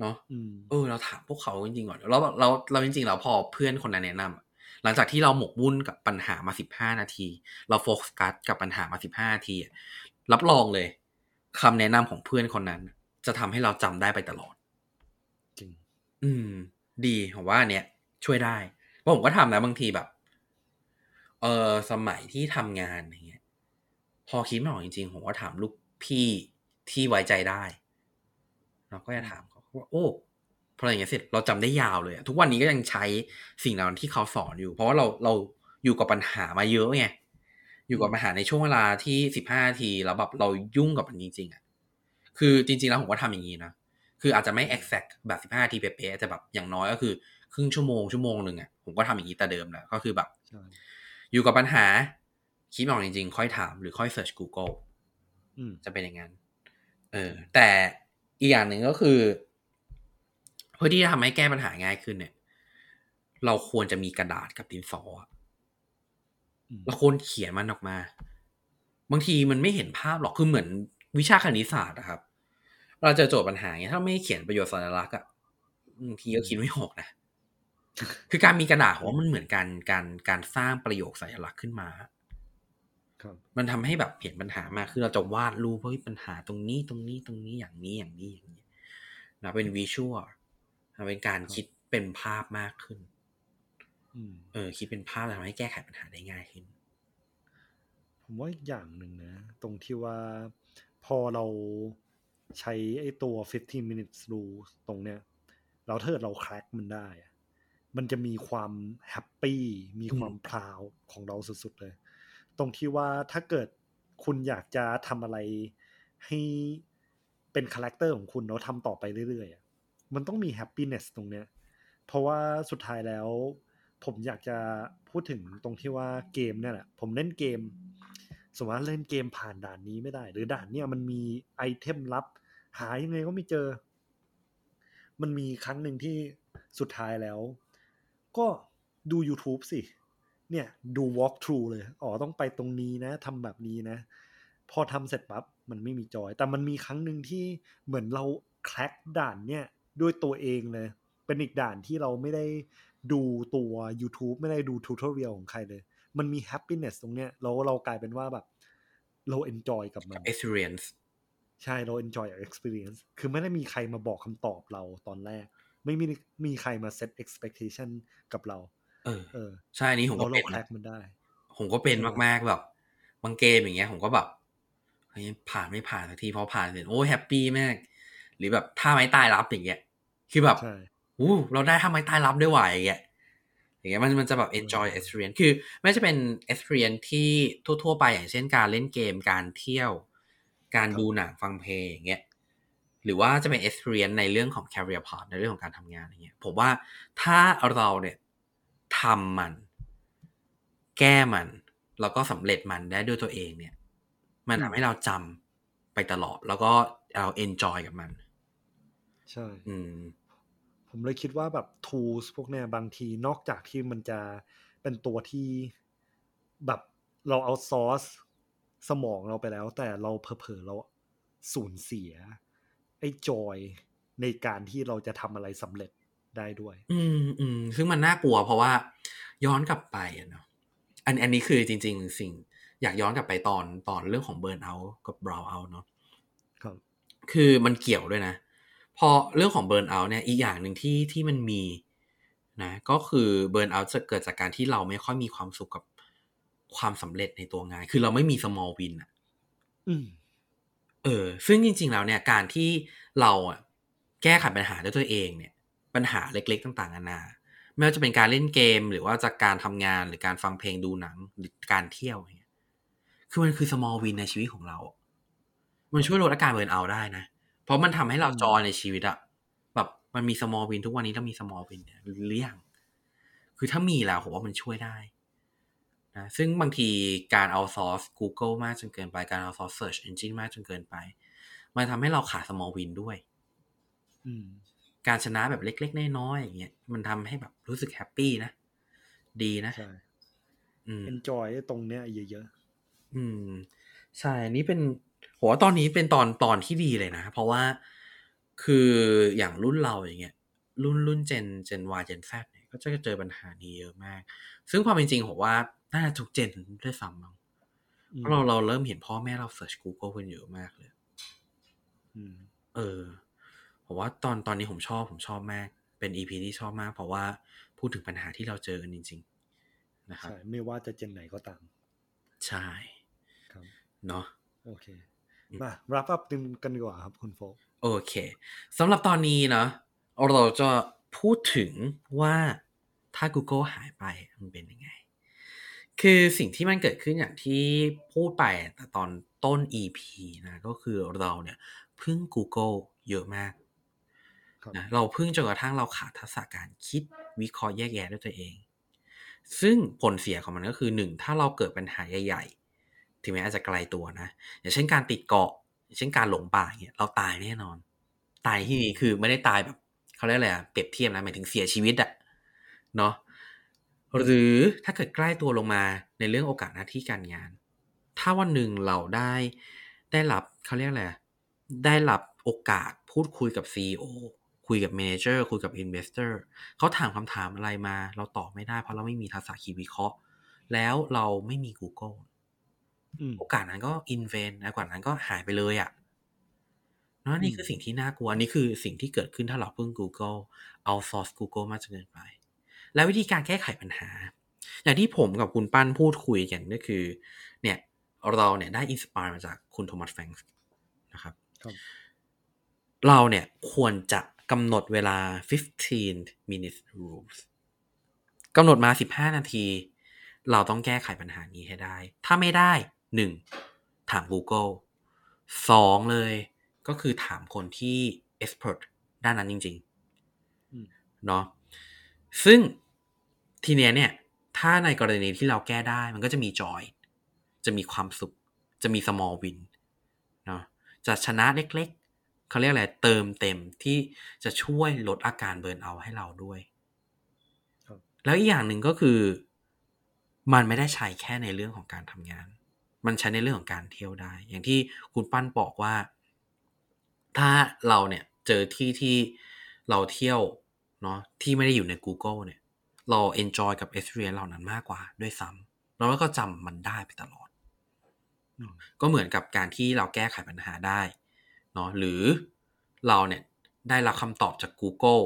[SPEAKER 2] เนาะ
[SPEAKER 1] อืม
[SPEAKER 2] เออ เราถามพวกเขาจริงๆก่อนแล้วเราเราจริงๆแล้วพอเพื่อนคนนั้นแนะนำอะหลังจากที่เราหมกมุ่นกับปัญหามาสิบห้านาที เราโฟกัสกับปัญหามาสิบห้านาทีอะรับรองเลยคำแนะนำของเพื่อนคนนั้น จะทำให้เราจำได้ไปตลอดอืม ดีผมว่าอันเนี้ยช่วยได้เพราะผมก็ทำนะบางทีแบบ เออสมัยที่ทำงานอย่างเงี้ย พอคิดไม่ออกจริงๆผมก็ถามลูก พี่ที่ไว้ใจได้ เราก็จะถามเขาว่าโอ้พออย่างเงี้ยเสร็จเราจำได้ยาวเลยอะทุกวันนี้ก็ยังใช้สิ่งเหล่านั้นที่เขาสอนอยู่ เพราะว่าเราเราอยู่กับปัญหามาเยอะไงอยู่กับปัญหาในช่วงเวลาที่สิบห้านาทีแล้วแบบเรายุ่งกับมันจริง ๆอะคือจริง ๆ แล้วผมก็ทำอย่างนี้นะคืออาจจะไม่ exact แบบสิบห้านาทีเป๊ะๆแต่แบบอย่างน้อยก็คือครึ่งชั่วโมงชั่วโมงหนึ่งอะผมก็ทำอย่างนี้แต่เดิมแหละก็คือแบบ
[SPEAKER 1] ใช่
[SPEAKER 2] อยู่กับปัญหาคิดไม่ออกจริง ๆ ค่อยถามหรือค่อย search Google
[SPEAKER 1] อืม
[SPEAKER 2] จะเป็นอย่างนั้น เออ แต่อีกอย่างหนึ่งก็คือเพื่อที่จะทำให้แก้ปัญหาง่ายขึ้นเนี่ย เราควรจะมีกระดาษกับดินสออะ
[SPEAKER 1] อืม
[SPEAKER 2] เราควรเขียนมันออกมา บางทีมันไม่เห็นภาพหรอกคือเหมือนวิชาคณิตศาสตร์อะครับ เราเจอโจทย์ปัญหาเงี้ยถ้าไม่เขียนประโยชน์สัญลักษณ์อะบางทีก็คิดไม่ออกนะคือการมีกระดาษผมว่ามันเหมือนการการการสร้างประโยคสัญลักษณ์ขึ้นมา
[SPEAKER 1] ครับ
[SPEAKER 2] มันทำให้แบบเห็นปัญหามากคือเราจะวาดรูปว่าเฮ้ยปัญหาตรงนี้ตรงนี้ตรงนี้อย่างนี้อย่างนี้อย่างนี้นะเป็นวิชวลนะเป็นการคิดเป็นภาพมากขึ้น
[SPEAKER 1] อืม
[SPEAKER 2] เออ คิดเป็นภาพทำให้แก้ไขปัญหาได้ง่ายขึ้น
[SPEAKER 1] ผมว่าอีกอย่างหนึ่งนะ ตรงที่ว่าพอเราใช้ไอ้ตัว 15 minutes rule ตรงเนี้ยแล้วถ้าเกิดเรา crack มันได้อะมันจะมีความ happy มีความ proud ของเราสุดๆเลย ตรงที่ว่าถ้าเกิดคุณอยากจะทำอะไรให้เป็น character ของคุณแล้วทำต่อไปเรื่อยๆมันต้องมี happiness ตรงเนี้ย เพราะว่าสุดท้ายแล้ว ผมอยากจะพูดถึงตรงที่ว่าเกมเนี่ยแหละผมเล่นเกม สมมติว่าเล่นเกมผ่านด่านนี้ไม่ได้ หรือด่านเนี่ยมันมีไอเทมลับ หายังไงก็ไม่เจอ มันมีครั้งหนึ่งที่สุดท้ายแล้ว ก็ดู YouTube สิ เนี่ยดู walk through เลย อ๋อต้องไปตรงนี้นะทำแบบนี้นะ พอทำเสร็จปั๊บมันไม่มีจอย แต่มันมีครั้งหนึ่งที่เหมือนเราแคร็กด่านเนี่ยด้วยตัวเองเลย เป็นอีกด่านที่เราไม่ได้ดูตัว YouTube ไม่ได้ดู tutorial ของใครเลย มันมี happiness ตรงเนี้ยแล้วเรากลายเป็นว่าแบบเรา enjoy กับมัน
[SPEAKER 2] experience
[SPEAKER 1] ใช่เรา enjoy our experience คือไม่ได้มีใครมาบอกคำตอบเราตอนแรก ไม่มีมีใครมา set expectation กับเรา
[SPEAKER 2] เออ
[SPEAKER 1] เออ
[SPEAKER 2] ใช่อันนี้ผม
[SPEAKER 1] เรา
[SPEAKER 2] ก็
[SPEAKER 1] เรา
[SPEAKER 2] เป็น
[SPEAKER 1] crack มันได้
[SPEAKER 2] ผมก็เป็น
[SPEAKER 1] เออ
[SPEAKER 2] มากๆแบบบางเกมอย่างเงี้ย ผมก็แบบเฮ้ยผ่านไม่ผ่านสักทีพอผ่านเสร็จโอ้แฮปปี้มากหรือแบบท่าไม้ตายรับอย่างเงี้ย คือแบบ
[SPEAKER 1] ใช่
[SPEAKER 2] อู้เราได้ท่าไม้ตายรับด้วยว่ะอย่างเงี้ยอย่างเงี้ยมันมันจะแบบ enjoy experience คือไม่จะเป็น experience ที่ทั่ว ๆ ไปอย่างเช่นการเล่นเกมการเที่ยว การดูหนังฟังเพลงอย่างเงี้ยหรือว่าจะเป็น experience ในเรื่องของ career path ในเรื่องของการทำงานอย่างเงี้ยผมว่าถ้าเราเนี่ย ทำมัน แก้มัน แล้วก็สำเร็จมันได้ด้วยตัวเองเนี่ย มันทำให้เราจำไปตลอด แล้วก็เรา enjoy กับมัน
[SPEAKER 1] ใช่
[SPEAKER 2] อืม
[SPEAKER 1] ผมเลยคิดว่าแบบ tools พวกเนี้ยบางทีนอกจากที่มันจะเป็นตัวที่แบบเราเอาซอสสมองเราไปแล้ว แต่เราเผลอๆเราสูญเสีย ไอ้จอยในการที่เราจะทำอะไรสำเร็จ ได้ด้วย
[SPEAKER 2] อืมอืมซึ่งมันน่ากลัวเพราะว่าย้อนกลับไปอะเนาะอันอันนี้คือจริง ๆ สิ่ง อยากย้อนกลับไปตอนตอนเรื่องของ burnout กับ brownout เนาะ
[SPEAKER 1] ครับ
[SPEAKER 2] คือมันเกี่ยวด้วยนะ พอเรื่องของ burnout เนี่ยอีกอย่างหนึ่งที่ที่มันมีนะก็คือ burnout จะเกิดจากการที่เราไม่ค่อยมีความสุขกับความสำเร็จในตัวงาน คือเราไม่มี small win อะ
[SPEAKER 1] อืม
[SPEAKER 2] เออ ซึ่งจริง ๆ แล้วเนี่ย การที่เราอะแก้ไขปัญหาด้วยตัวเองเนี่ย ปัญหาเล็กๆต่างๆนานาไม่ว่าจะเป็นการเล่นเกมหรือว่าจากการทำงานหรือการฟังเพลงดูหนังหรือการเที่ยวอย่างเงี้ยคือมันคือ small win ในชีวิตของเรา มันช่วยลดอาการเบิร์นเอาท์ได้นะ เพราะมันทำให้เราจอยในชีวิตอะแบบมันมี small win ทุกวันนี้เรามี small win เนี่ยหรือยังคือถ้ามีแล้วผมว่ามันช่วยได้นะซึ่งบางทีการเอาซอร์ส Google มากจนเกินไปการเอาซอร์ส Search Engine มากจนเกินไป มันทำให้เราขาด small win ด้วย
[SPEAKER 1] อืม
[SPEAKER 2] การชนะแบบเล็ก ๆ น้อยๆอย่างเงี้ยมันทำให้แบบรู้สึกแฮปปี้นะ ดีนะ
[SPEAKER 1] ใช่
[SPEAKER 2] อืม
[SPEAKER 1] enjoy ตรงเนี้ยเยอะ
[SPEAKER 2] อืม ใช่อันนี้เป็นโหตอนนี้เป็นตอนตอนที่ดีเลยนะ เพราะว่าคืออย่างรุ่นเราอย่างเงี้ย รุ่นรุ่นเจนเจน Y เจน Z เนี่ยก็จะเจอปัญหานี้เยอะมาก ซึ่งความเป็นจริงผมว่าน่าจะทุกเจนด้วยซ้ำมั้ง
[SPEAKER 1] ๆ
[SPEAKER 2] เพราะเราเราเริ่มเห็นพ่อแม่เราเ e ิร์ช Google กันเยอะมากเลย
[SPEAKER 1] อืม
[SPEAKER 2] เออ ผมว่าตอนตอนนี้ผมชอบผมชอบมากไปเป็น EP ที่ชอบมาก เพราะว่าพูดถึงปัญหาที่เราเจอกันจริง ๆ นะครับ
[SPEAKER 1] ใช่ไม่ว่าจะเจนไหนก็ตาม
[SPEAKER 2] ใช่
[SPEAKER 1] ครับ
[SPEAKER 2] เนาะ
[SPEAKER 1] โอเคมารับอัพกันดีกว่าครับคุณโฟก
[SPEAKER 2] โอเคสำหรับตอนนี้เนาะเราจะพูดถึงว่าถ้า Google หายไปมันเป็นยังไง คือสิ่งที่มันเกิดขึ้นอย่างที่พูดไปแต่ตอนต้น EP นะ ก็คือเราเนี่ยพึ่ง Google เยอะมาก
[SPEAKER 1] ครับ
[SPEAKER 2] นะเราพึ่งจนกระทั่งเราขาดทักษะการคิดวิเคราะห์แยกแยะด้วยตัวเอง ซึ่งผลเสียของมันก็คือหนึ่งถ้าเราเกิดปัญหาใหญ่ ๆ ถึงแม้อาจจะไกลตัวนะ อย่างเช่นการติดเกาะเช่นการหลงป่าเนี่ยเราตายแน่นอน ตายที่นี้คือไม่ได้ตายแบบเขาเรียกอะไรอะเปรียบเทียบนะหมายถึงเสียชีวิตอะเนาะหรือถ้าเกิดใกล้ตัวลงมาในเรื่องโอกาสหน้าที่การงาน ถ้าวันหนึ่งเราได้ได้รับเขาเรียกอะไรได้รับโอกาสพูดคุยกับ CEO คุยกับ Manager คุยกับ Investor เขาถามคำถามอะไรมา เราตอบไม่ได้เพราะเราไม่มีทักษะคิดวิเคราะห์ แล้วเราไม่มี Google
[SPEAKER 1] อืม
[SPEAKER 2] โอกาสนั้นก็อินเวนโอกาสนั้นก็หายไปเลยอะ่ะเนอะนี่คือสิ่งที่น่ากลัวอันนี้คือสิ่งที่เกิดขึ้นถ้าเราพึ่ง Google เอา source Google มากจนเกินไป แล้ววิธีการแก้ไขปัญหา อย่างที่ผมกับคุณปั้นพูดคุยกันก็คือ เนี่ยเราเนี่ยได้อินสปายมาจากคุณโทมัสแฟรงค์นะครับ
[SPEAKER 1] ครับ
[SPEAKER 2] เราเนี่ยควรจะ กำหนดเวลา 15 minutes rules กำหนดมา 15 นาที เราต้องแก้ไขปัญหานี้ให้ได้ ถ้าไม่ได้ 1. ถาม Google 2. เลยก็คือถามคนที่ expert ด้านนั้นจริง
[SPEAKER 1] อืม
[SPEAKER 2] ๆเนาะซึ่งทีเนี้ยเนี่ย ถ้าในกรณีที่เราแก้ได้มันก็จะมี joy จะมีความสุข จะมี small win เนาะจะชนะเล็กๆ เขาเรียกอะไรเติมเต็มที่จะช่วยลดอาการเบิร์นเอาท์ให้เราด้วย
[SPEAKER 1] ครับ
[SPEAKER 2] แล้วอีกอย่างหนึ่งก็คือ มันไม่ได้ใช้แค่ในเรื่องของการทำงาน มันใช้ในเรื่องของการเที่ยวได้ อย่างที่คุณปั้นบอกว่า ถ้าเราเนี่ยเจอที่ที่เราเที่ยวเนาะที่ไม่ได้อยู่ใน Google เนี่ย เรา enjoy กับ experience เหล่านั้นมากกว่าด้วยซ้ำแล้วเราก็จำมันได้ไปตลอด
[SPEAKER 1] อืม
[SPEAKER 2] ก็เหมือนกับการที่เราแก้ไขปัญหาได้ เนาะหรือเราเนี่ยได้รับคำตอบจาก Google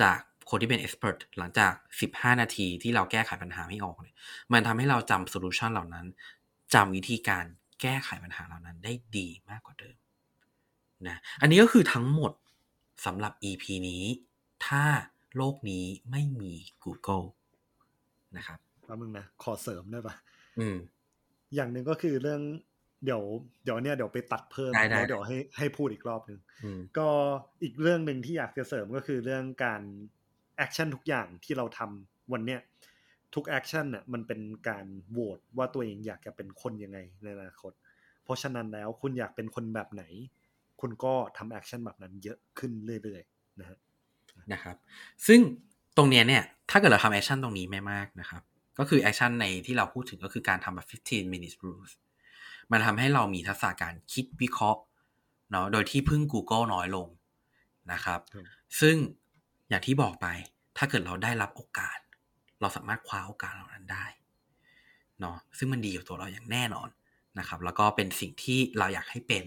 [SPEAKER 2] จากคนที่เป็น expert หลังจาก 15 นาทีที่เราแก้ไขปัญหาไม่ออกเนี่ยมันทำให้เราจำโซลูชันเหล่านั้นจำวิธีการแก้ไขปัญหาเหล่านั้นได้ดีมากกว่าเดิมนะอันนี้ก็คือทั้งหมดสำหรับ EP นี้ ถ้าโลกนี้ไม่มี Google นะครับ
[SPEAKER 1] แป๊บนึงนะ ขอเสริมได้ปะ
[SPEAKER 2] อืม
[SPEAKER 1] อย่างหนึ่งก็คือเรื่อง เดี๋ยวเดี๋ยวเนี่ยเดี๋ยวไปตัดเพิ่ม
[SPEAKER 2] ได้ได้
[SPEAKER 1] แล้วเดี๋ยวให้ให้พูดอีกรอบหนึ่ง
[SPEAKER 2] อืม
[SPEAKER 1] ก็อีกเรื่องหนึ่งที่อยากจะเสริมก็คือเรื่องการ action ทุกอย่างที่เราทำวันเนี้ยทุก action น่ะมันเป็นการโหวตว่าตัวเองอยากจะเป็นคนยังไงในอนาคต เพราะฉะนั้นแล้วคุณอยากเป็นคนแบบไหน คุณก็ทำ action แบบนั้นเยอะขึ้นเรื่อยๆนะฮะ
[SPEAKER 2] นะครับ ซึ่งตรงเนี้ยเนี่ยถ้าเกิดเราทำ action ตรงนี้ไม่มากนะครับ ก็คือ action ในที่เราพูดถึงก็คือการทำแบบ 15 minutes rules มันทำให้เรามีทักษะการคิดวิเคราะห์เนาะโดยที่พึ่ง Google น้อยลงนะครับ
[SPEAKER 1] ครับ
[SPEAKER 2] ซึ่งอย่างที่บอกไป ถ้าเกิดเราได้รับโอกาส เราสามารถคว้าโอกาสเหล่านั้นได้เนาะซึ่งมันดีกับตัวเราอย่างแน่นอนนะครับ แล้วก็เป็นสิ่งที่เราอยากให้เป็น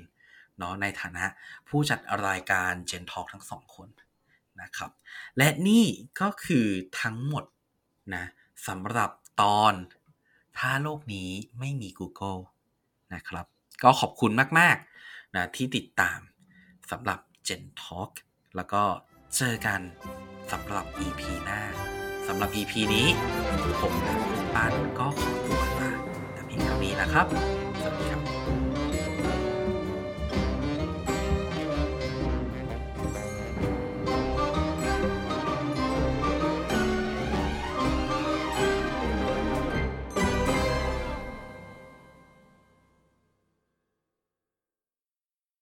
[SPEAKER 2] เนาะในฐานะผู้จัดรายการ Gen Talk ทั้งสองคนนะครับ และนี่ก็คือทั้งหมดนะสำหรับตอน ถ้าโลกนี้ไม่มี Google นะครับ ก็ขอบคุณมากๆนะที่ติดตามสำหรับ Gen Talk แล้วก็เจอกันสำหรับ EP หน้าสำหรับ EP นี้ ผมและคุณปานก็ขอตัวลาแต่เพียงเท่านี้นะครับสวัสดีครับ